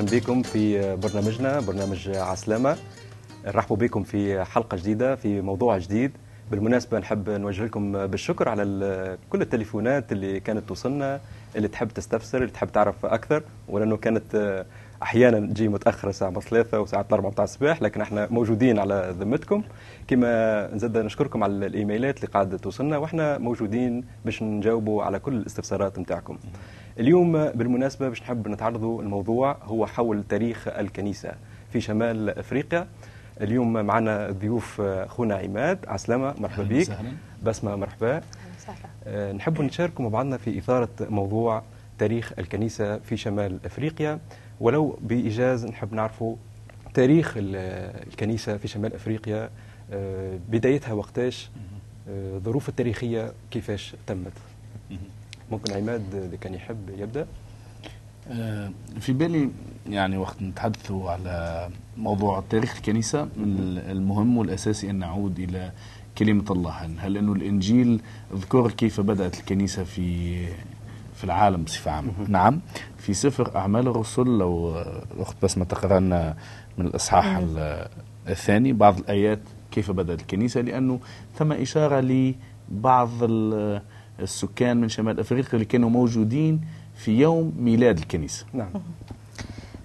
أهلا بكم في برنامجنا برنامج عسلامة. نرحبوا بكم في حلقة جديدة في موضوع جديد. بالمناسبة نحب نوجه لكم بالشكر على كل التليفونات اللي كانت توصلنا اللي تحب تستفسر اللي تحب تعرف أكثر ولأنه كانت أحيانا تجي متاخره الساعة 3 وساعات 4 تاع الصباح لكن إحنا موجودين على ذمتكم. كما نزيد نشكركم على الإيميلات اللي قاعدة توصلنا وإحنا موجودين باش نجاوبوا على كل الاستفسارات نتاعكم. اليوم بالمناسبة باش نحب نتعرضوا الموضوع هو حول تاريخ الكنيسة في شمال أفريقيا. اليوم معنا ضيوف اخونا عماد عسلامة مرحبا بك بسمة مرحبا. أه نحب نشاركوا مع بعضنا في إثارة موضوع تاريخ الكنيسة في شمال أفريقيا. ولو بإيجاز نحب نعرفوا تاريخ الكنيسة في شمال أفريقيا أه بدايتها وقتاش الظروف التاريخية كيفاش تمت. ممكن عماد اللي كان يحب يبدأ. في بالي يعني وقت نتحدثوا على موضوع تاريخ الكنيسة من المهم والأساسي أن نعود إلى كلمة الله. هل أنه الإنجيل ذكر كيف بدأت الكنيسة في في العالم بصفة عامة. نعم. في سفر أعمال الرسل لو أخت بس ما تقرأ لنا من الإصحاح الثاني بعض الآيات كيف بدأت الكنيسة؟ لأنه ثم إشارة لبعض السكان من شمال أفريقيا اللي كانوا موجودين في يوم ميلاد الكنيسة. نعم.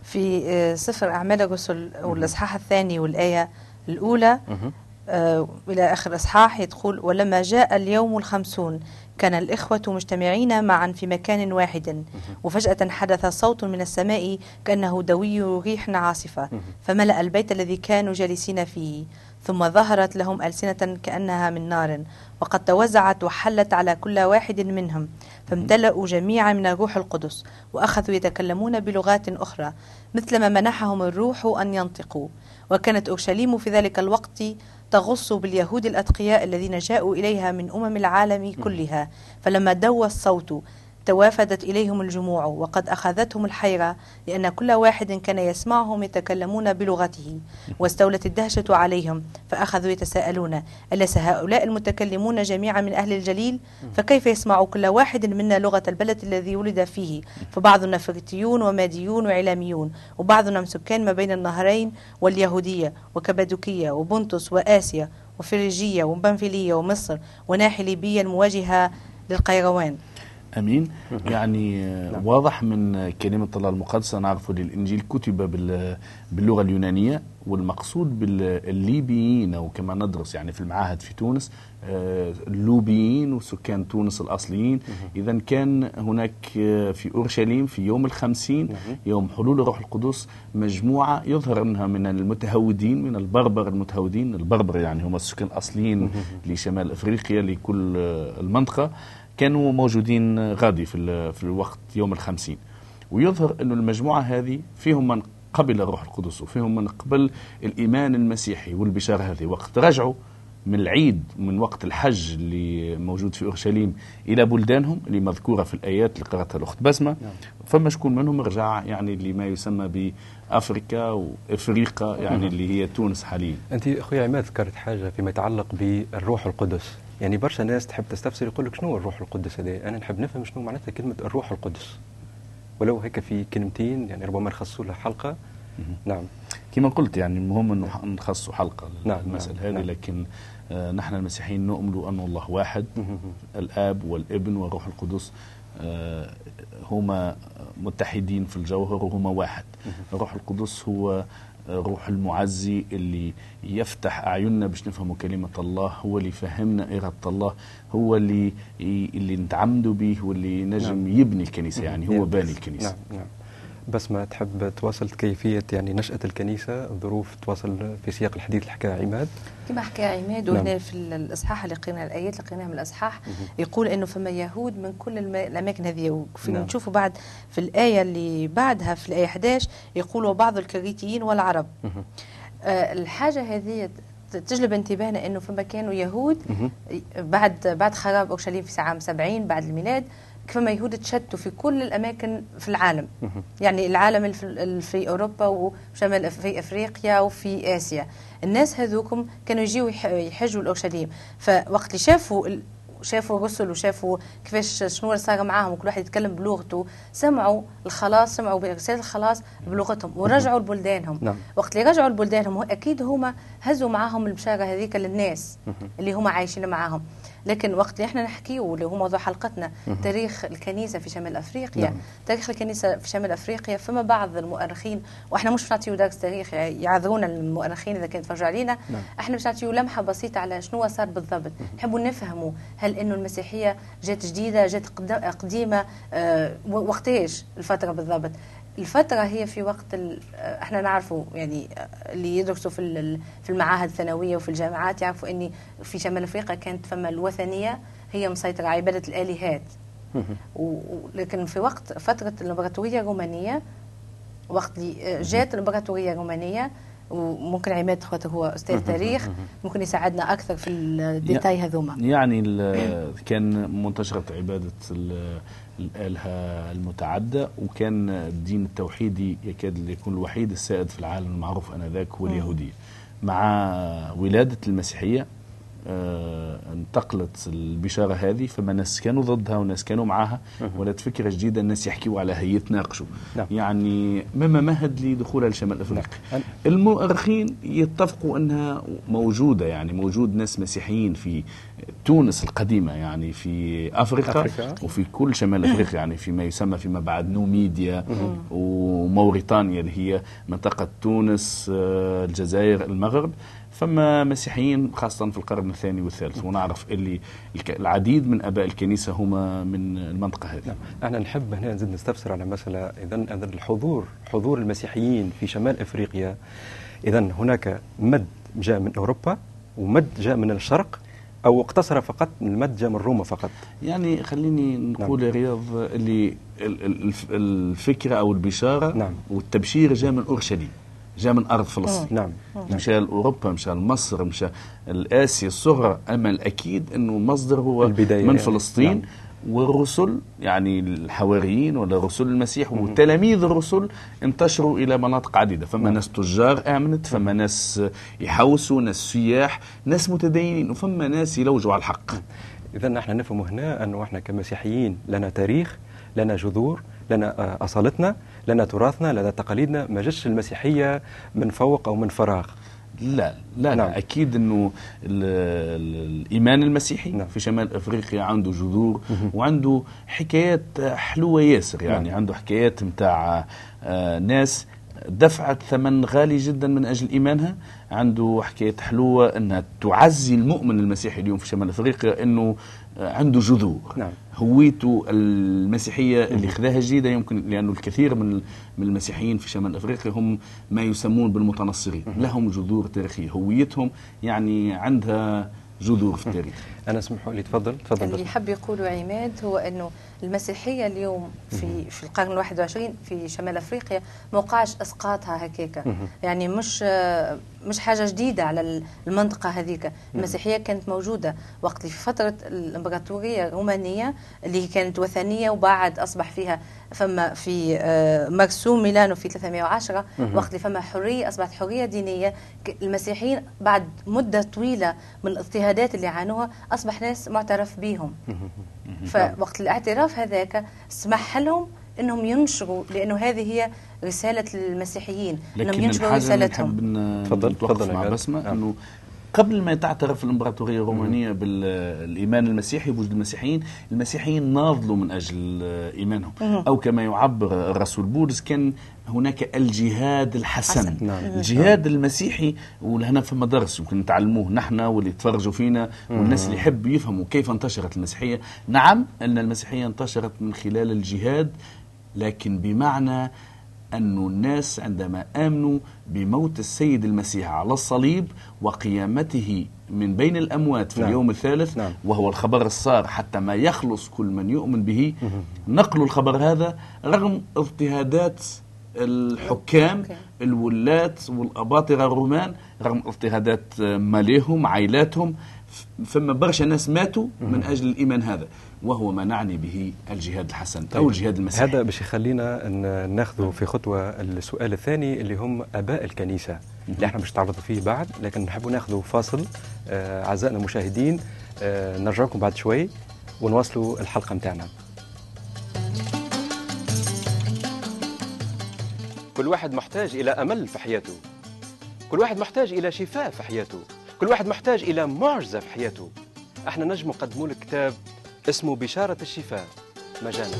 في سفر أعمال الرسل والإصحاح الثاني والآية الأولى. آه إلى آخر إصحاح يقول ولما جاء اليوم الخمسون كان الإخوة مجتمعين معا في مكان واحد وفجأة حدث صوت من السماء كأنه دوي ريح عاصفة فملأ البيت الذي كانوا جالسين فيه ثم ظهرت لهم ألسنة كأنها من نار وقد توزعت وحلت على كل واحد منهم فامتلأوا جميعا من الروح القدس وأخذوا يتكلمون بلغات أخرى مثلما منحهم الروح أن ينطقوا وكانت أورشليم في ذلك الوقت تغص باليهود الأتقياء الذين جاءوا إليها من أمم العالم كلها. فلما دوى الصوت توافدت إليهم الجموع وقد أخذتهم الحيرة لأن كل واحد كان يسمعهم يتكلمون بلغته واستولت الدهشة عليهم فأخذوا يتساءلون أليس هؤلاء المتكلمون جميعا من أهل الجليل؟ فكيف يسمع كل واحد منا لغة البلد الذي ولد فيه؟ فبعضنا فريتيون وماديون وعلاميون وبعضنا سكان ما بين النهرين واليهودية وكبادوكية وبنطس وآسيا وفريجية وبنفيلية ومصر وناحي ليبيا المواجهة للقيروان. أمين. يعني نعم. واضح من كلمة الله المقدسه نعرف الإنجيل كتب باللغة اليونانية والمقصود بالليبيين أو كما ندرس يعني في المعاهد في تونس اللوبيين وسكان تونس الأصليين. إذا كان هناك في أورشليم في يوم الخمسين يوم حلول الروح القدس مجموعة يظهر أنها من المتهودين من البربر المتهودين. البربر يعني هم السكان الأصليين لشمال أفريقيا لكل المنطقة. كانوا موجودين غادي في في الوقت يوم الخمسين. ويظهر أن المجموعة هذه فيهم من قبل الروح القدس وفيهم من قبل الإيمان المسيحي والبشارة هذه. وقت رجعوا من العيد من وقت الحج اللي موجود في أورشليم إلى بلدانهم اللي مذكورة في الآيات اللي قرأتها الأخت بسمة. فما شكون منهم؟ رجع يعني لما يسمى بافريكا وإفريقيا يعني اللي هي تونس حاليا. أنت أخوي عماد ذكرت حاجة فيما يتعلق بالروح القدس، يعني برشا ناس تحب تستفسر يقول لك شنو الروح القدس هذا؟ أنا نحب نفهم شنو معناتها كلمة الروح القدس. ولو هيك في كلمتين يعني ربما نخصصوا لها حلقة. نعم. كما قلت يعني المهم إنه نخصصوا حلقة نعم المسألة نعم هذه نعم لكن آه نحن المسيحيين نؤمن أن الله واحد الآب والابن والروح القدس آه هما متحدين في الجوهر وهما واحد الروح القدس هو روح المعزي اللي يفتح أعيننا باش نفهموا كلمة الله هو اللي يفهمنا إرادة الله هو اللي اللي نتعمدوا به واللي نجم نعم. يبني الكنيسة يعني هو باني الكنيسة. نعم. نعم. بس ما تحب تواصل كيفية يعني نشأة الكنيسة الظروف تواصل في سياق الحديث اللي عماد؟ كما حكى عماد نعم. وهنا في الإصحاح اللي قرينا الآيات اللي قريناها من الإصحاح يقول إنه فما يهود من كل الأماكن هذه. وفي نعم. نشوفوا بعد في الآية اللي بعدها في الآية 11 يقول وبعض الكريتيين والعرب. آه الحاجة هذه تجلب انتباهنا إنه فما كانوا يهود بعد بعد خراب أورشليم في عام 70 بعد الميلاد فما يهود تشتوا في كل الأماكن في العالم. يعني العالم في أوروبا وشمال في أفريقيا وفي آسيا. الناس هذوكم كانوا يجيوا يح- يحجوا لاورشليم فوقت اللي شافوا شافوا الرسل وشافوا كيفاش شنو صار معاهم وكل واحد يتكلم بلغته سمعوا الخلاص سمعوا برسالة الخلاص بلغتهم ورجعوا لبلدانهم. نعم. وقت اللي رجعوا لبلدانهم أكيد هما هزوا معاهم البشارة هذيك للناس اللي هما عايشين معاهم. لكن وقت اللي إحنا نحكيه واللي هو موضوع حلقتنا تاريخ الكنيسة في شمال أفريقيا. نعم. تاريخ الكنيسة في شمال أفريقيا فما بعض المؤرخين وإحنا مش نعطيو درس تاريخ يعذرونا المؤرخين إذا كانوا يتفرجوا علينا. نعم. إحنا باش نعطيو لمحة بسيطة على شنو صار بالضبط. نحبوا نفهموا هل إنه المسيحية جات جديدة جات قد- قديمة آه، وقتاش الفترة بالضبط. الفترة هي في وقت ال- إحنا نعرفوا يعني اللي يدرسوا في في المعاهد الثانوية وفي الجامعات يعرفوا إني في شمال افريقيا كانت فما الوثنية هي مسيطرة على عبادة الآلهات. و- و- لكن في وقت فترة الامبراطورية الرومانية وقت اللي جات الامبراطورية الرومانية وممكن عماد خاطر هو أستاذ تاريخ ممكن يساعدنا أكثر في الديتاي هذوما. يعني كان منتشرة عبادة ال- الآلهة المتعدة وكان الدين التوحيدي يكاد يكون الوحيد السائد في العالم المعروف آنذاك هو اليهودية مع ولادة المسيحية آه، انتقلت البشارة هذه فما ناس كانوا ضدها وناس كانوا معها ولات فكرة جديدة الناس يحكيوا عليها يتناقشوا نعم. يعني مما مهد لدخولها لشمال أفريقيا نعم. المؤرخين يتفقوا أنها موجودة يعني موجود ناس مسيحيين في تونس القديمة يعني في أفريقيا, أفريقيا. وفي كل شمال أفريقيا يعني فيما يسمى فيما بعد نوميديا وموريتانيا اللي هي منطقة تونس آه، الجزائر المغرب فما مسيحيين خاصة في القرن الثاني والثالث ونعرف اللي العديد من أباء الكنيسة هما من المنطقة هذه. نعم. إحنا نحب هنا نزيد نستفسر على مسألة إذا الحضور حضور المسيحيين في شمال أفريقيا. إذا هناك مد جاء من أوروبا ومد جاء من الشرق أو اقتصر فقط المد جاء من روما فقط. يعني خليني نقول يا رياض اللي ال- ال- الف- الفكرة أو البشارة نعم. والتبشير جاء من أورشليم. جاء من أرض فلسطين. نعم. مشى لأوروبا مشى لمصر مشى لآسيا الصغرى. أما الأكيد أنه المصدر هو البداية من يعني. فلسطين نعم. والرسل يعني الحواريين ولا رسل المسيح وتلاميذ الرسل انتشروا إلى مناطق عديدة. فما ناس تجار آمنت فما ناس يحوسوا ناس سياح ناس متدينين وفما ناس يلوجوا على الحق. إذا نحن نفهم هنا أنه إحنا كمسيحيين لنا تاريخ لنا جذور لنا آه، أصالتنا. لنا تراثنا لنا تقاليدنا ما جتش المسيحية من فوق أو من فراغ لا لا, نعم. لا أكيد إنه ال- ال- الإيمان المسيحي نعم. في شمال أفريقيا عنده جذور وعنده حكايات حلوة ياسر يعني نعم. عنده حكايات متاع آه، ناس دفعت ثمن غالي جدا من أجل إيمانها عنده حكايات حلوة إنها تعزي المؤمن المسيحي اليوم في شمال أفريقيا إنه آه، عنده جذور نعم. هويته المسيحية اللي خذاها جديدة يمكن لأنه الكثير من من المسيحيين في شمال أفريقيا هم ما يسمون بالمتنصرين. لهم جذور تاريخية. هويتهم يعني عندها جذور في التاريخ. أنا اسمحوا لي تفضل تفضل اللي. يحب يقولوا عماد هو أنه المسيحية اليوم في في القرن ال 21 في شمال أفريقيا ما وقعش اسقاطها هكاك يعني مش مش حاجة جديدة على المنطقة هذيك المسيحية كانت موجودة وقت في فترة الإمبراطورية الرومانية اللي كانت وثنية وبعد أصبح فيها فما في آه، مرسوم ميلانو في 310 وقت اللي فما حرية أصبحت حرية دينية. المسيحيين بعد مدة طويلة من الاضطهادات اللي عانوها أصبح ناس معترف بهم فوقت الاعتراف هذاك سمح لهم إنهم ينشروا لأنه هذه هي رسالة المسيحيين إنهم لكن ينشروا رسالتهم. تفضل، تفضل مع. بسمة نعم. إنه قبل ما تعترف الإمبراطورية الرومانية بالايمان المسيحي بوجود المسيحيين، المسيحيين ناضلوا من أجل إيمانهم. أو كما يعبر الرسول بولس كان هناك الجهاد الحسن حسن. نعم. الجهاد المسيحي ولهنا فما درس يمكن نتعلموه نحن واللي يتفرجوا فينا والناس اللي يحبوا يفهموا كيف انتشرت المسيحية نعم أن المسيحية انتشرت من خلال الجهاد لكن بمعنى أن الناس عندما آمنوا بموت السيد المسيح على الصليب وقيامته من بين الأموات في نعم. اليوم الثالث نعم. وهو الخبر السار حتى ما يخلص كل من يؤمن به نقلوا الخبر هذا رغم اضطهادات الحكام. الولاة والأباطرة الرومان رغم اضطهادات ماليهم عائلاتهم فما برشا ناس ماتوا من أجل الإيمان هذا. وهو ما نعني به الجهاد الحسن أو الجهاد المسيحي. هذا باش يخلينا ناخذ في خطوة السؤال الثاني اللي هم آباء الكنيسة اللي إحنا باش نتعرضوا فيه بعد لكن نحبوا ناخذوا فاصل آه، أعزائنا المشاهدين آه، نرجعكم بعد شوي ونواصلوا الحلقة متاعنا. كل واحد محتاج إلى أمل في حياته. كل واحد محتاج إلى شفاء في حياته. كل واحد محتاج إلى معجزة في حياته. إحنا نجم نقدموا لك كتاب اسمه بشارة الشفاء. مجانا.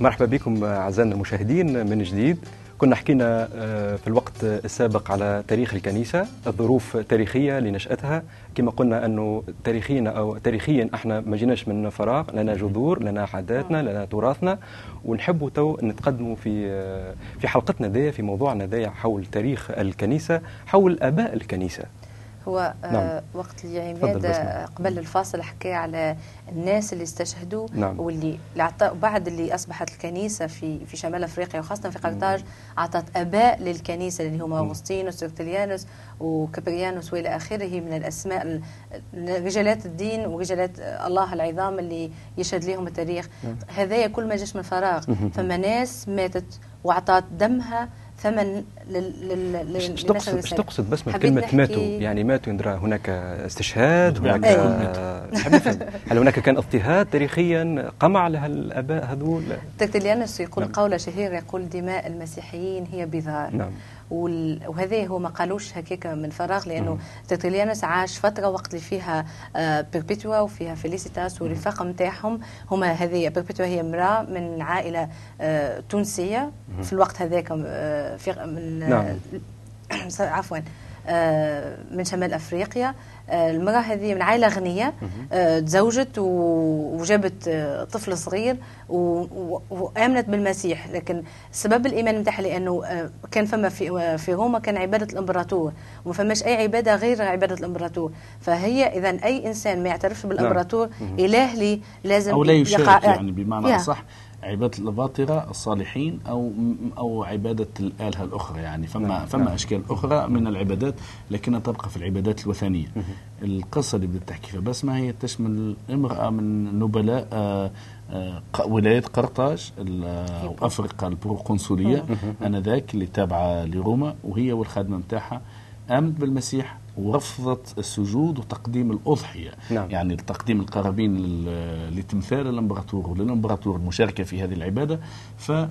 مرحبا بكم أعزائنا المشاهدين من جديد. كنا حكينا آه، في الوقت السابق على تاريخ الكنيسة الظروف التاريخيه لنشأتها. كما قلنا أنه تاريخيا أو تاريخيا إحنا ما جيناش من فراغ لنا جذور لنا عاداتنا لنا تراثنا. ونحبوا تو نتقدموا في آه، في حلقتنا ذي في موضوعنا ذي حول تاريخ الكنيسة حول آباء الكنيسة. هو نعم. آه وقت اللي عماد بسمة. آه، قبل الفاصل حكى على الناس اللي استشهدوا نعم. واللي بعد اللي أصبحت الكنيسة في في شمال أفريقيا وخاصة في قرطاج أعطت أباء للكنيسة اللي هم أغسطينوس وكتليانوس وكبريانوس وإلى آخره من الأسماء ال- ال- رجالات الدين ورجالات آه، الله العظام اللي يشهد لهم التاريخ هذايا كل ما جاش من فراغ فما ناس ماتت وأعطت دمها ثمن لل إيش تقصد إيش. تقصد بس من كلمة نحكي- ماتوا. يعني ماتوا ندرى هناك استشهاد بالطبيعة هناك هل هناك كان اضطهاد تاريخيا؟ قمع لهالاباء هذول؟ ترتليانوس يقول نعم. قولة شهير يقول دماء المسيحيين هي بذار. نعم. وهذا هو ما قالوش هكاك من فراغ لأنه ترتليانوس عاش فترة وقت اللي فيها آه، بيربيتوا وفيها فيليسيتاس والرفاق نتاعهم هما هذه بيربيتوا هي امرأة من عائلة آه، تونسية في الوقت هذاك آه، في من نعم. عفوا آه، من شمال أفريقيا. آه، المرأة هذه من عائلة غنية آه، تزوجت وجابت آه، طفل صغير و- و- وآمنت بالمسيح. لكن سبب الإيمان نتاعها لأنه آه، كان فما في في روما كان عبادة الإمبراطور وما فماش أي عبادة غير عبادة الإمبراطور. فهي اذا أي إنسان ما يعترفش بالإمبراطور إله لي لازم أو لا يشارك يعني بمعنى. أصح. عبادة الأباطرة الصالحين أو أو عبادة الآلهة الأخرى يعني. فما نعم، فما نعم. أشكال أخرى من العبادات لكنها تبقى في العبادات الوثنية. القصة اللي بدأت تحكي فيها بسمة هي تشمل امرأة من نبلاء آه، آه، ق- ولاية قرطاج ال- آه، وأفريقيا البروقنصلية آنذاك اللي تابعة لروما وهي والخادمة نتاعها آمنت بالمسيح ورفضت السجود وتقديم الأضحية نعم. يعني تقديم القرابين لتمثال الامبراطور وللإمبراطور المشاركة في هذه العبادة فتم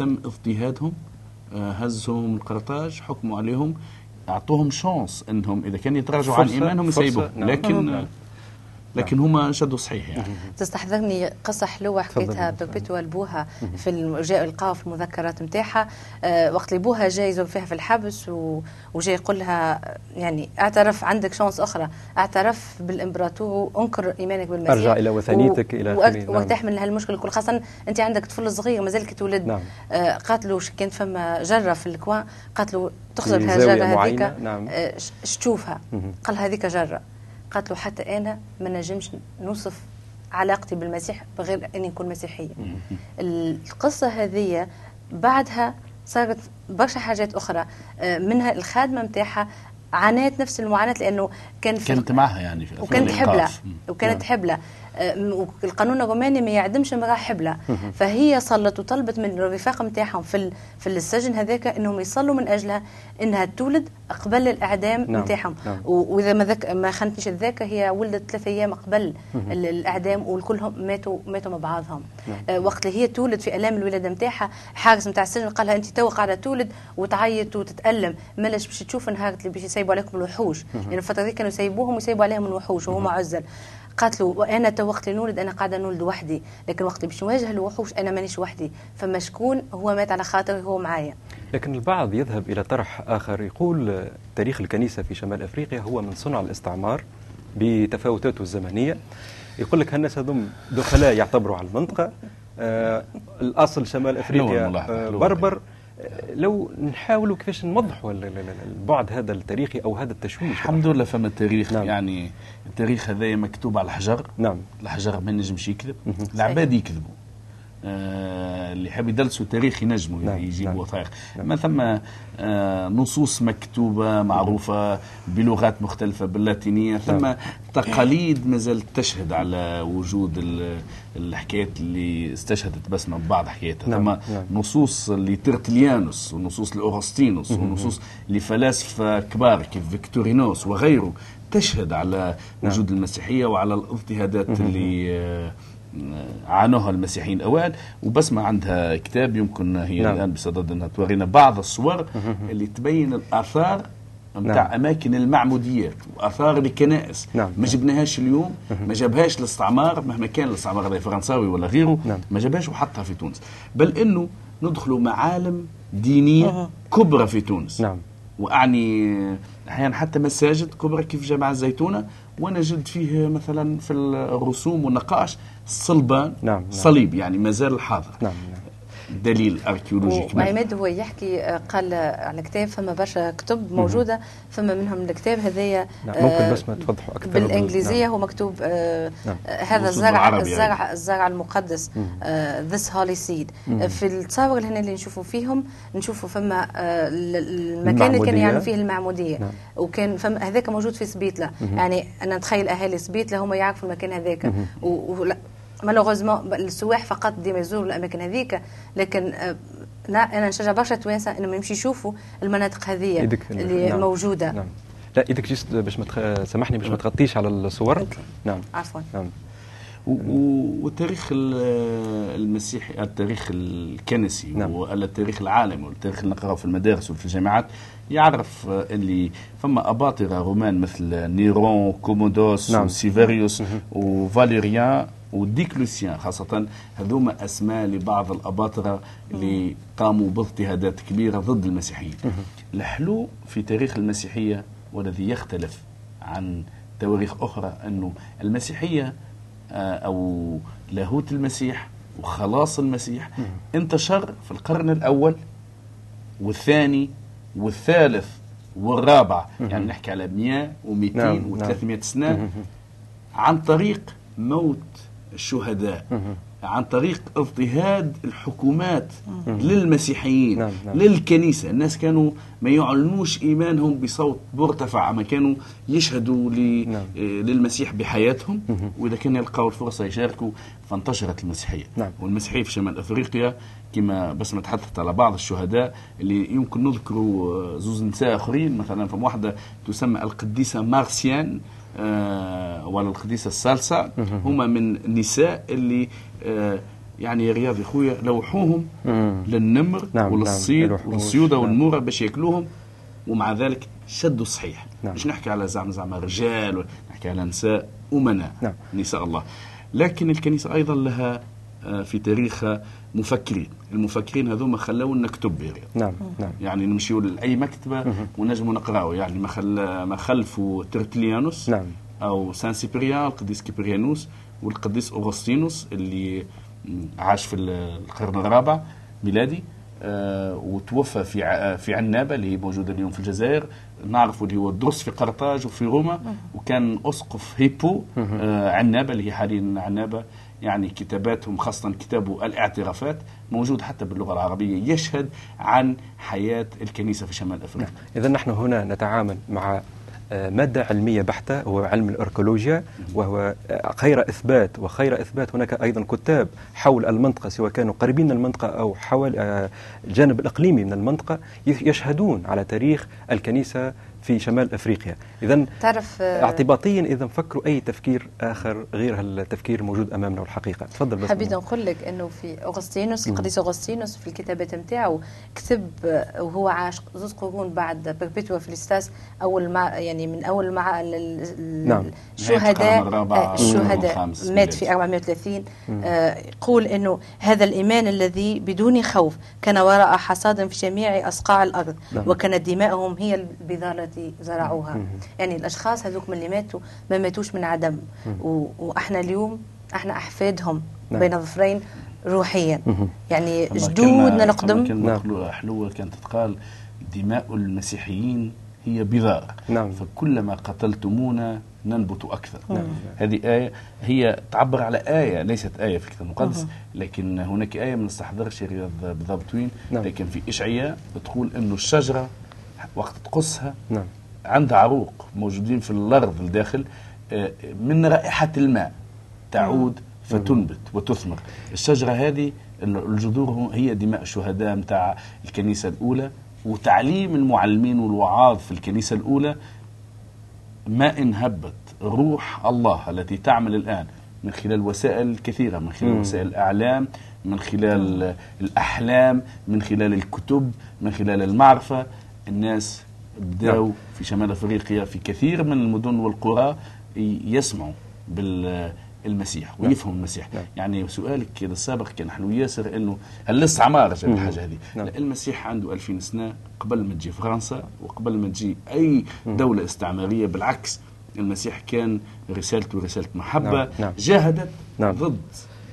اضطهادهم آه، هزهم القرطاج حكموا عليهم أعطوهم شانس إنهم إذا كان يتراجعوا عن فرصة، يسيبوه نعم. لكن نعم. لكن هم شدوا صحيح يعني تستحضرني قصة حلوة حكيتها تفضل. بيربيتوا لبوها في جاء القاها في المذكرات نتاعها آه وقت اللي بوها جاي يزور فيها في الحبس و- وجاي يقول لها يعني اعترف عندك شانس أخرى اعترف بالإمبراطور وانكر إيمانك بالمسيح أرجع إلى وثنيتك، وقت آخره. وقت نعم. تحمل هالمشكلة الكل خاصة أنت عندك طفل صغير مازال كي تولد نعم. آه قالت له ش- كانت فما جرة في الكوان قالت له تخزر الجرة هذيك نعم. آه، ش- ش تشوفها مهم. قال هذيك جرة قالت له حتى أنا ما نجمش نوصف علاقتي بالمسيح بغير أني نكون مسيحية. القصة هذه بعدها صارت برشا حاجات أخرى آه، منها الخادمة متاعها عانات نفس المعاناة لأنه كان في كانت معها يعني في وكانت حبلة. وكانت حبلة. القانون الروماني ما يعدمش امرأة حبلة فهي صلت وطلبت من الرفاق نتاعهم في في السجن هذاك إنهم يصلوا من أجلها إنها تولد قبل الأعدام نعم، نتاعهم نعم. و- وإذا ما ذك ما خانتنيش الذاكره هي ولدت ثلاث أيام قبل ال- الأعدام والكلهم ماتوا ماتوا مع بعضهم. آه، وقت اللي هي تولد في ألام الولادة نتاعها حارس نتاع السجن قال لها أنت تو قاعدة تولد وتعيط وتتألم. مالاش باش تشوف نهار اللي باش يسيبوا عليكم الوحوش. لأن الفترة دي كانوا يسيبوهم ويسيبوا عليهم الوحوش وهما عزل. قالت له وأنا تو وقت اللي نولد أنا قاعدة نولد وحدي. لكن وقت اللي باش نواجه الوحوش أنا مانيش وحدي. فما شكون هو مات على خاطر هو معايا. لكن البعض يذهب إلى طرح آخر. يقول تاريخ الكنيسة في شمال أفريقيا هو من صنع الاستعمار بتفاوتاته الزمنية. يقول لك هالناس هذم دخلاء يعتبروا على المنطقة؟ آه الأصل شمال الملاحظة، آه. بربر. لو نحاولوا كيفاش نوضحوا ال- ال- ال- البعد هذا التاريخي أو هذا التشويش. الحمد لله فما التاريخ نعم. يعني التاريخ هذا مكتوب على الحجر. نعم. الحجر ما ينجمش يكذب. العباد يكذبوا. اللي حاب يدرسوا تاريخ ينجموا نعم، يجيبوا نعم. وثائق ما ثم آه، نصوص مكتوبة معروفة بلغات مختلفة باللاتينية ثم تقاليد ما زالت تشهد على وجود ال- الحكايات اللي استشهدت بسمة ببعض حكاياتها نعم، ثم نعم. نصوص لترتليانوس ونصوص لأوغسطينوس ونصوص لفلاسفة كبار كيف فيكتورينوس وغيره تشهد على نعم. وجود المسيحية وعلى الإضطهادات اللي آه، عانوها المسيحيين الأوائل وبسمة عندها كتاب يمكن هي نعم. الآن بصدد أنها تورينا بعض الصور اللي تبين الآثار نتاع نعم. أماكن المعموديات وآثار الكنائس نعم. ما جبناهاش اليوم ما جابهاش الاستعمار مهما كان الإستعمار هذا فرنساوي ولا غيره نعم. ما جابهاش وحطها في تونس بل إنه ندخلوا معالم دينية كبرى في تونس نعم وأعني أحيانا حتى مساجد كبرى كيف جامع الزيتونة ونجد فيه مثلا في الرسوم والنقاش الصلبان نعم، نعم. صليب يعني ما زال حاضر نعم نعم. دليل اركيولوجي كبير وعماد هو يحكي آه، قال على كتاب فما برشا كتب موجودة فما منهم الكتاب هذايا نعم. آه، ممكن بس ما توضحوا أكثر. بالإنجليزية نعم. هو مكتوب آه نعم. هذا مكتوب الزرع الزرع الزرع المقدس This Holy Seed في التصاور اللي هنا اللي نشوفوا فيهم نشوفوا فما آه، ال- المكان اللي كانوا المعمودية. يعملوا فيه المعمودية. نعم. وكان فما هذاك موجود في سبيتلا. يعني أنا نتخيل أهالي سبيتلا هم يعرفوا المكان هذاك. malheureusement السواح فقط ديما يزوروا الاماكن هذيك لكن آه، نا- أنا نشجع برشا توانسه انهم يمشي يشوفوا المناطق هذه إيدك- اللي نعم. موجوده نعم لا إيدك juste باش ما تخ... سامحني باش ما تغطيش على الصور. نعم عفوا نعم والتاريخ ال- المسيحي التاريخ الكنسي نعم. والتاريخ العالمي والتاريخ اللي نقرأه في المدارس وفي الجامعات يعرف آه، اللي فما أباطرة رومان مثل نيرون كومودوس نعم. وسيفيريوس وفاليريان وديكلوسيان خاصة هذوما أسماء لبعض الأباطرة اللي قاموا باضطهادات كبيرة ضد المسيحيين. الحلو في تاريخ المسيحية والذي يختلف عن تواريخ أخرى أنه المسيحية آه، أو لاهوت المسيح وخلاص المسيح انتشر في القرن الأول والثاني والثالث والرابع. يعني نحكي على 100 و200 نعم، و300 سنة عن طريق موت الشهداء عن طريق اضطهاد الحكومات للمسيحيين نعم، نعم. للكنيسة. الناس كانوا ما يعلنوش إيمانهم بصوت مرتفع أما كانوا يشهدوا نعم. آه، للمسيح بحياتهم. وإذا كان يلقاوا الفرصة يشاركوا فانتشرت المسيحية. نعم. والمسيحية في شمال أفريقيا كما بس ما تحدثت على بعض الشهداء اللي يمكن نذكروا آه، زوز نساء آخرين. مثلا فما واحدة تسمى القديسة مارسيان. ولا القديسة السالسة هما من النساء اللي آه، يعني يا رياض يا خويا لوحوهم. للنمر نعم، وللصيد نعم، الوحوش، والصيودة نعم. والنمورة باش ياكلوهم ومع ذلك شدوا الصحيح نعم. مش نحكي على زعما زعما رجال نحكي على نساء أمناء نعم. نساء الله لكن الكنيسة أيضا لها آه، في تاريخها مفكرين. المفكرين هذوما خلوا نكتب رياض نعم نعم. يعني نمشيو لأي مكتبة ونجموا نقراو. يعني ما خل ما خلفوا ترتليانوس نعم. أو سان سيبريان القديس كيبريانوس والقديس أوغسطينوس اللي عاش في القرن الرابع ميلادي. آه وتوفى في ع- في عنابة اللي هي موجودة اليوم في الجزائر. نعرفوا اللي هو درس في قرطاج وفي روما. وكان أسقف هيبو آه عنابة اللي هي حاليا عنابة يعني كتاباتهم خاصة كتابه الاعترافات موجود حتى باللغة العربية يشهد عن حياة الكنيسة في شمال أفريقيا. إذا نحن هنا نتعامل مع آه، مادة علمية بحتة هو علم الأركولوجيا وهو آه، خير إثبات وخير إثبات هناك أيضا كتاب حول المنطقة سواء كانوا قريبين من المنطقة أو حول آه، الجانب الإقليمي من المنطقة يش- يشهدون على تاريخ الكنيسة في شمال أفريقيا. إذا تعرف آه، اعتباطيا إذا فكروا أي تفكير آخر غير التفكير الموجود أمامنا والحقيقة تفضل بس. حبيت نقول لك إنه في أغسطينوس القديس أغسطينوس في الكتابات نتاعو كتب آه، وهو عاش زوز قرون بعد بيربيتوا فيليستاس أول ما يعني من أول مع نعم. الشهداء آه، الشهداء. مات. في 430 آه، يقول إنه هذا الإيمان الذي بدون خوف كان وراء حصاد في جميع أصقاع الأرض نعم. وكانت دماؤهم هي البذاره التي زرعوها. يعني الأشخاص هذوك من اللي ماتوا ما ماتوش من عدم. و- وأحنا اليوم أحنا أحفادهم نعم. بين ظفرين روحيا. يعني جدودنا كلمة نعم. حلوة- كانت تقال دماء المسيحيين هي بذار نعم. فكلما قتلتمونا ننبت أكثر. هذه آية هي تعبر على آية ليست آية في الكتاب المقدس لكن هناك آية ما نستحضرش بالضبط وين نعم. لكن في إشعياء تقول أنه الشجرة وقت تقصها نعم. عندها عروق موجودين في الأرض الداخل آه، من رائحة الماء تعود فتنبت وتثمر. الشجرة هذه الجذور هي دماء الشهداء متاع الكنيسة الأولى وتعليم المعلمين والوعاظ في الكنيسة الأولى. ما إن هبت روح الله التي تعمل الآن من خلال وسائل كثيرة من خلال مم. وسائل الإعلام من خلال الأحلام من خلال الكتب من خلال المعرفة. الناس بداوا نعم. في شمال أفريقيا في كثير من المدن والقرى يسمعوا بالمسيح نعم. ويفهم المسيح نعم. يعني سؤالك السابق كان نحن وياسر إنه هل لسه عمار جاب. الحاجة هذه نعم. المسيح عنده 2000 سنة قبل ما تجي فرنسا وقبل ما تجي أي دولة استعمارية بالعكس المسيح كان رسالته رسالة محبة نعم. نعم. جاهدت نعم. ضد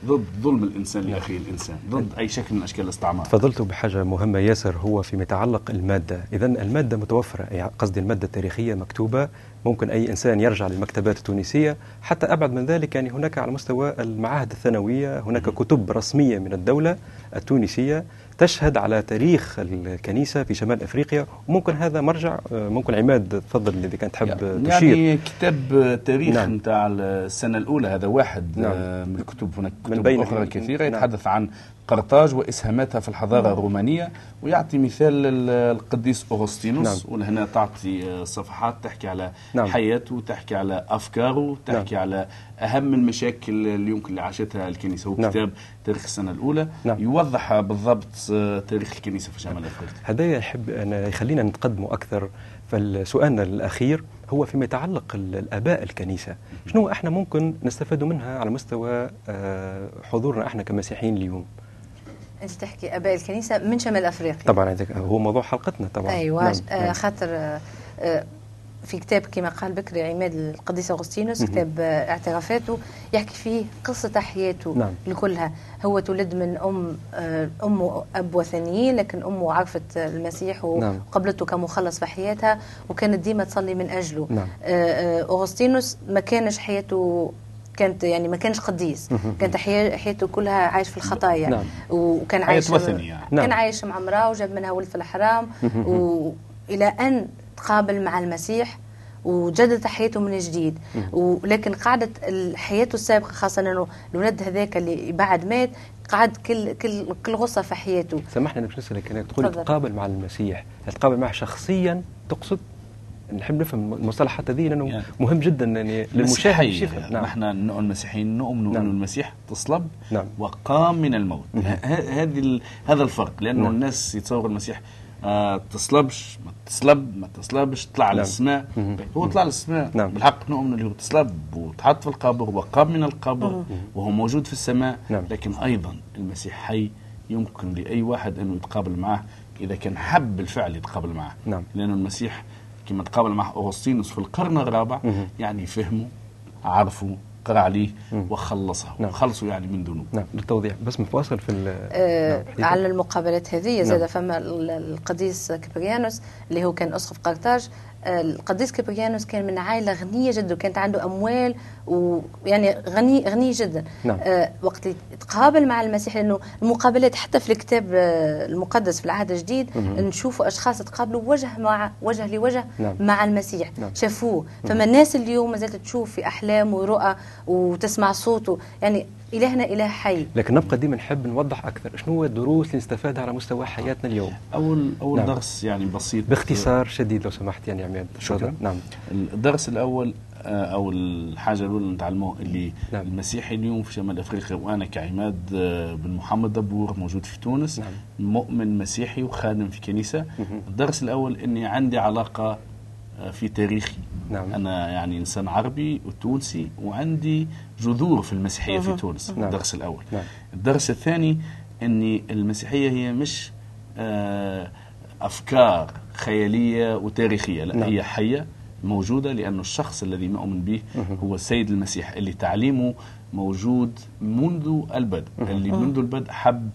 ضد ظلم الإنسان لاخيه الإنسان ضد أي شكل من أشكال الاستعمار. تفضلت بحاجة مهمة ياسر هو فيما يتعلق المادة. إذا المادة متوفرة يعني قصدي المادة التاريخية مكتوبة ممكن أي إنسان يرجع للمكتبات التونسية. حتى أبعد من ذلك يعني هناك على مستوى المعاهد الثانوية هناك كتب رسمية من الدولة التونسية. تشهد على تاريخ الكنيسة في شمال أفريقيا وممكن هذا مرجع آه، ممكن عماد تفضل إذا كان تحب تشير يعني كتاب تاريخ نعم. نتاع السنة الأولى هذا واحد نعم. آه، من الكتب هناك من كتب بين- أخرى كثيرة نعم. يتحدث عن قرطاج واسهاماتها في الحضارة الرومانية ويعطي مثال القديس أغسطينوس نعم. وهنا تعطي آه، صفحات تحكي على نعم. حياته تحكي على أفكاره تحكي على أهم المشاكل اللي يمكن اللي عاشتها الكنيسة. هو نعم. كتاب تاريخ السنة الأولى. نعم. يوضح بالضبط آه، تاريخ الكنيسة في شمال أفريقيا. هذا يحب أن يخلينا نتقدموا أكثر. فسؤالنا الأخير هو فيما يتعلق ال- الآباء الكنيسة. شنو إحنا ممكن نستفاد منها على مستوى آه، حضورنا إحنا كمسيحيين اليوم؟ أنت تحكي أباء الكنيسة من شمال أفريقيا طبعا هذاك هو موضوع حلقتنا طبعا أيوه نعم. آه نعم. خاطر آه في كتاب كما قال بكري عماد القديس أغسطينوس. كتاب اعترافاته يحكي فيه قصة حياته نعم. لكلها هو تولد من أم آه، أم واب وثنيين لكن أمه عرفت المسيح نعم. وقبلته كمخلص في حياتها وكانت ديما تصلي من أجله نعم. آه، آه، أغسطينوس ما كانش حياته كانت يعني ما كانش قديس. كانت حي- حياته كلها عايش في الخطايا نعم. وكان عايش وثني يعني. نعم. كان عايش مع امرأة وجاب منها ولد في الحرام. وإلى أن تقابل مع المسيح وجدد حياته من جديد ولكن قعدت حياته السابقة خاصة إنه الولد هذاك اللي بعد مات قعد كل كل كل غصة في حياته سامحني أنا باش نسألك أنا تقول. تقابل مع المسيح تقابل معه شخصيا تقصد نحب نفهم المصطلحات هذه لأنه يعني مهم جدا يعني للمشاهد يفهم. نعم. نحن نؤمن المسيحيين نؤمن نعم. أن المسيح تصلب نعم. وقام من الموت هذه هذا الفرق لأنه نعم. الناس يتصور المسيح آه تصلبش ما تصلب ما تصلبش طلع نعم. للسماء. هو طلع للسماء نعم. بالحق نؤمن اللي هو تصلب وتحط في القبر وقام من القبر وهو موجود في السماء نعم. لكن أيضا المسيح حي يمكن لأي واحد أنه يتقابل معه إذا كان حب بالفعل يتقابل معه نعم. لأن المسيح كما تقابل مع أغسطينوس في القرن الرابع. يعني فهموا عرفوا قرأ عليه. وخلصه نعم. خلصوا يعني من ذنوب نعم للتوضيح بس مفاصل في ال- آه نعم. على المقابلات هذه نعم. زاد فما ال- القديس كبريانوس اللي هو كان اسقف قرطاج القديس كبريانوس كان من عائلة غنية جدا وكانت عنده أموال ويعني غني غني جدا نعم. آه وقت اللي تقابل مع المسيح لأنه المقابلات حتى في الكتاب آه المقدس في العهد الجديد. نشوفوا أشخاص تقابلوا وجه مع وجه لوجه نعم. مع المسيح نعم. شافوه فما الناس اليوم ما زالت تشوف في أحلام ورؤى وتسمع صوته يعني إلهنا إله حي لكن نبقى ديما نحب نوضح أكثر شنو هو الدروس اللي نستفادها على مستوى حياتنا اليوم أول أول نعم. درس يعني بسيط باختصار شديد لو سمحت يعني عماد شكراً. نعم الدرس الأول آه، أو الحاجة الأولى اللي نتعلموها اللي نعم. المسيحي اليوم في شمال أفريقيا وأنا كعماد آه، بن محمد دبور موجود في تونس نعم. مؤمن مسيحي وخادم في كنيسة. الدرس الأول إني عندي علاقة في تاريخي نعم. أنا يعني إنسان عربي وتونسي وعندي جذور في المسيحية في. تونس نعم. الدرس الأول نعم. الدرس الثاني إني المسيحية هي مش آه، أفكار خيالية وتاريخية لا نعم. هي حية موجودة لأنه الشخص الذي نؤمن به. هو السيد المسيح اللي تعليمه موجود منذ البدء اللي منذ البدء حب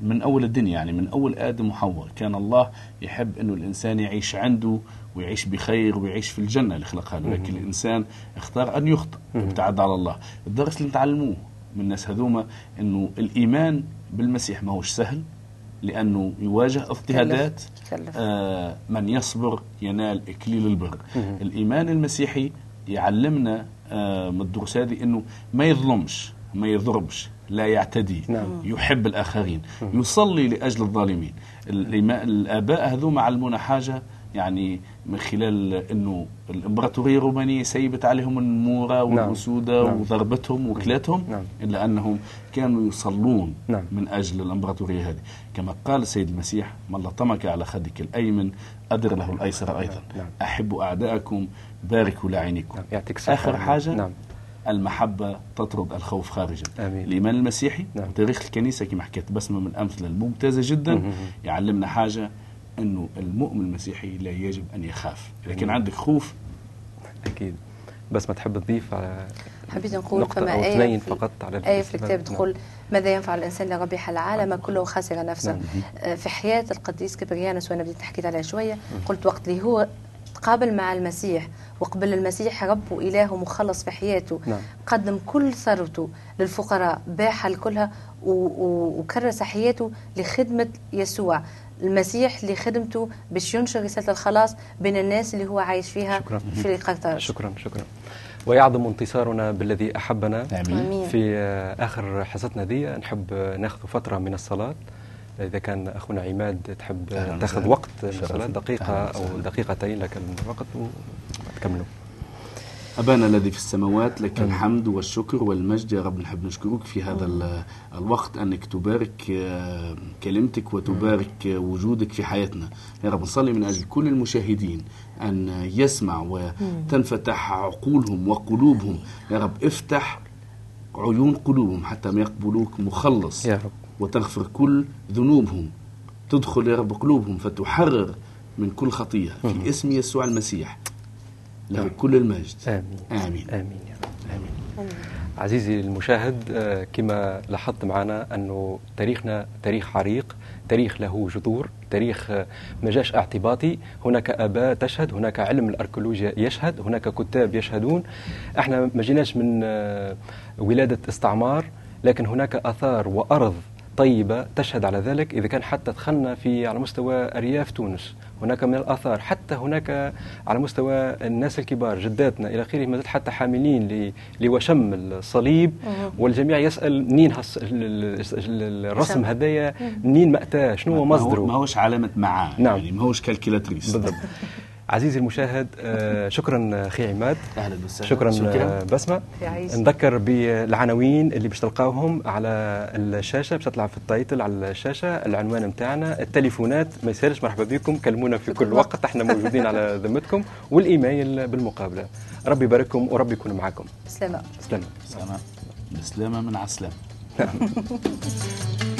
من أول الدنيا يعني من أول آدم وحواء كان الله يحب إنه الإنسان يعيش عنده ويعيش بخير ويعيش في الجنة اللي خلقها له لكن الإنسان اختار أن يخطئ وابتعد على الله. الدرس اللي نتعلموه من الناس هذوما أنه الإيمان بالمسيح ما هوش سهل لأنه يواجه اضطهادات. آه من يصبر ينال إكليل البر. الإيمان المسيحي يعلمنا آه من الدروس هذه أنه ما يظلمش ما يضربش لا يعتدي نعم. يحب الآخرين يصلي لأجل الظالمين. الإما- الآباء هذوما علمونا حاجة يعني من خلال أنه الإمبراطورية الرومانية سيبت عليهم النمورة والأسودة نعم. وضربتهم وكلتهم نعم. إلا أنهم كانوا يصلون نعم. من أجل الإمبراطورية هذه كما قال السيد المسيح من لطمك على خدك الأيمن أدر له الأيسر أيضا نعم. أحبوا أعداءكم باركوا لعينكم نعم. يعطيك والعافية. حاجة نعم المحبة تطرد الخوف خارجا آمين. الإيمان المسيحي نعم. تاريخ الكنيسة كما حكيت بسمة من الأمثلة الممتازة جدا مهم. يعلمنا حاجة أنه المؤمن المسيحي لا يجب أن يخاف إذا كان آمين. عندك خوف أكيد بس ما تحب تضيف على حبيت نقول نقطة فما أو آية اثنين في- فقط على آية في الكتاب نعم. تقول ماذا ينفع الإنسان لو ربح العالم كله خاسر نفسه نعم. آه، في حياة القديس كبريانوس وأنا بديت حكيت عليها شوية قلت وقت اللي هو تقابل مع المسيح وقبل المسيح رب وإله ومخلص في حياته نعم. قدم كل ثروته للفقراء باعها لكلها و- و- وكرس حياته لخدمة يسوع المسيح لخدمته باش ينشر رسالة الخلاص بين الناس اللي هو عايش فيها شكراً. في قطر شكرا شكرا ويعظم انتصارنا بالذي أحبنا آمين. في آه، آخر حصتنا دي نحب ناخذ فترة من الصلاة إذا كان أخونا عماد تحب تاخذ. وقت من شرف. الصلاة دقيقة أهلاً أو وسهلاً. دقيقتين لك الوقت وتكملوا أبانا الذي في السماوات لك الحمد والشكر والمجد. يا رب نحب نشكرك في هذا ال- الوقت أنك تبارك آه، كلمتك وتبارك وجودك في حياتنا. يا رب نصلي من أجل كل المشاهدين أن يسمع وتنفتح عقولهم وقلوبهم. يا رب افتح عيون قلوبهم حتى ما يقبلوك مخلص. يا رب. وتغفر كل ذنوبهم. تدخل يا رب قلوبهم فتحرر من كل خطية في اسم يسوع المسيح. له كل المجد. آمين. آمين. آمين آمين. عزيزي المشاهد آه، كما لاحظت معنا أنه تاريخنا تاريخ عريق تاريخ له جذور تاريخ آه، ما جاش اعتباطي. هناك آباء تشهد هناك علم الأركيولوجيا يشهد هناك كتاب يشهدون. إحنا ما جيناش من آه، ولادة استعمار لكن هناك آثار وأرض طيبة تشهد على ذلك إذا كان حتى دخلنا في على مستوى أرياف تونس. هناك من الآثار حتى هناك على مستوى الناس الكبار جداتنا إلى آخره ما زلت حتى حاملين ل- لوشم الصليب. والجميع يسأل منين الرسم. هذايا؟ منين مأتاه؟ شنو هو- مصدره؟ ما هوش علامة معاة نعم. يعني ما هوش calculatrice بالضبط. عزيزي المشاهد آه، شكرا أخي عماد. أهلا وسهلا. شكرا, شكرا. آه، بسمه. نذكر بالعناوين اللي باش تلقاوهم على الشاشة باش تطلع في ال title على الشاشة العنوان نتاعنا التليفونات. ما يسالش مرحبا بكم. كلمونا في كل وقت إحنا موجودين على ذمتكم. والإيميل بالمقابلة. ربي يبارككم وربي يكون معكم سلامة سلام سلامة السلامة من عسلامة.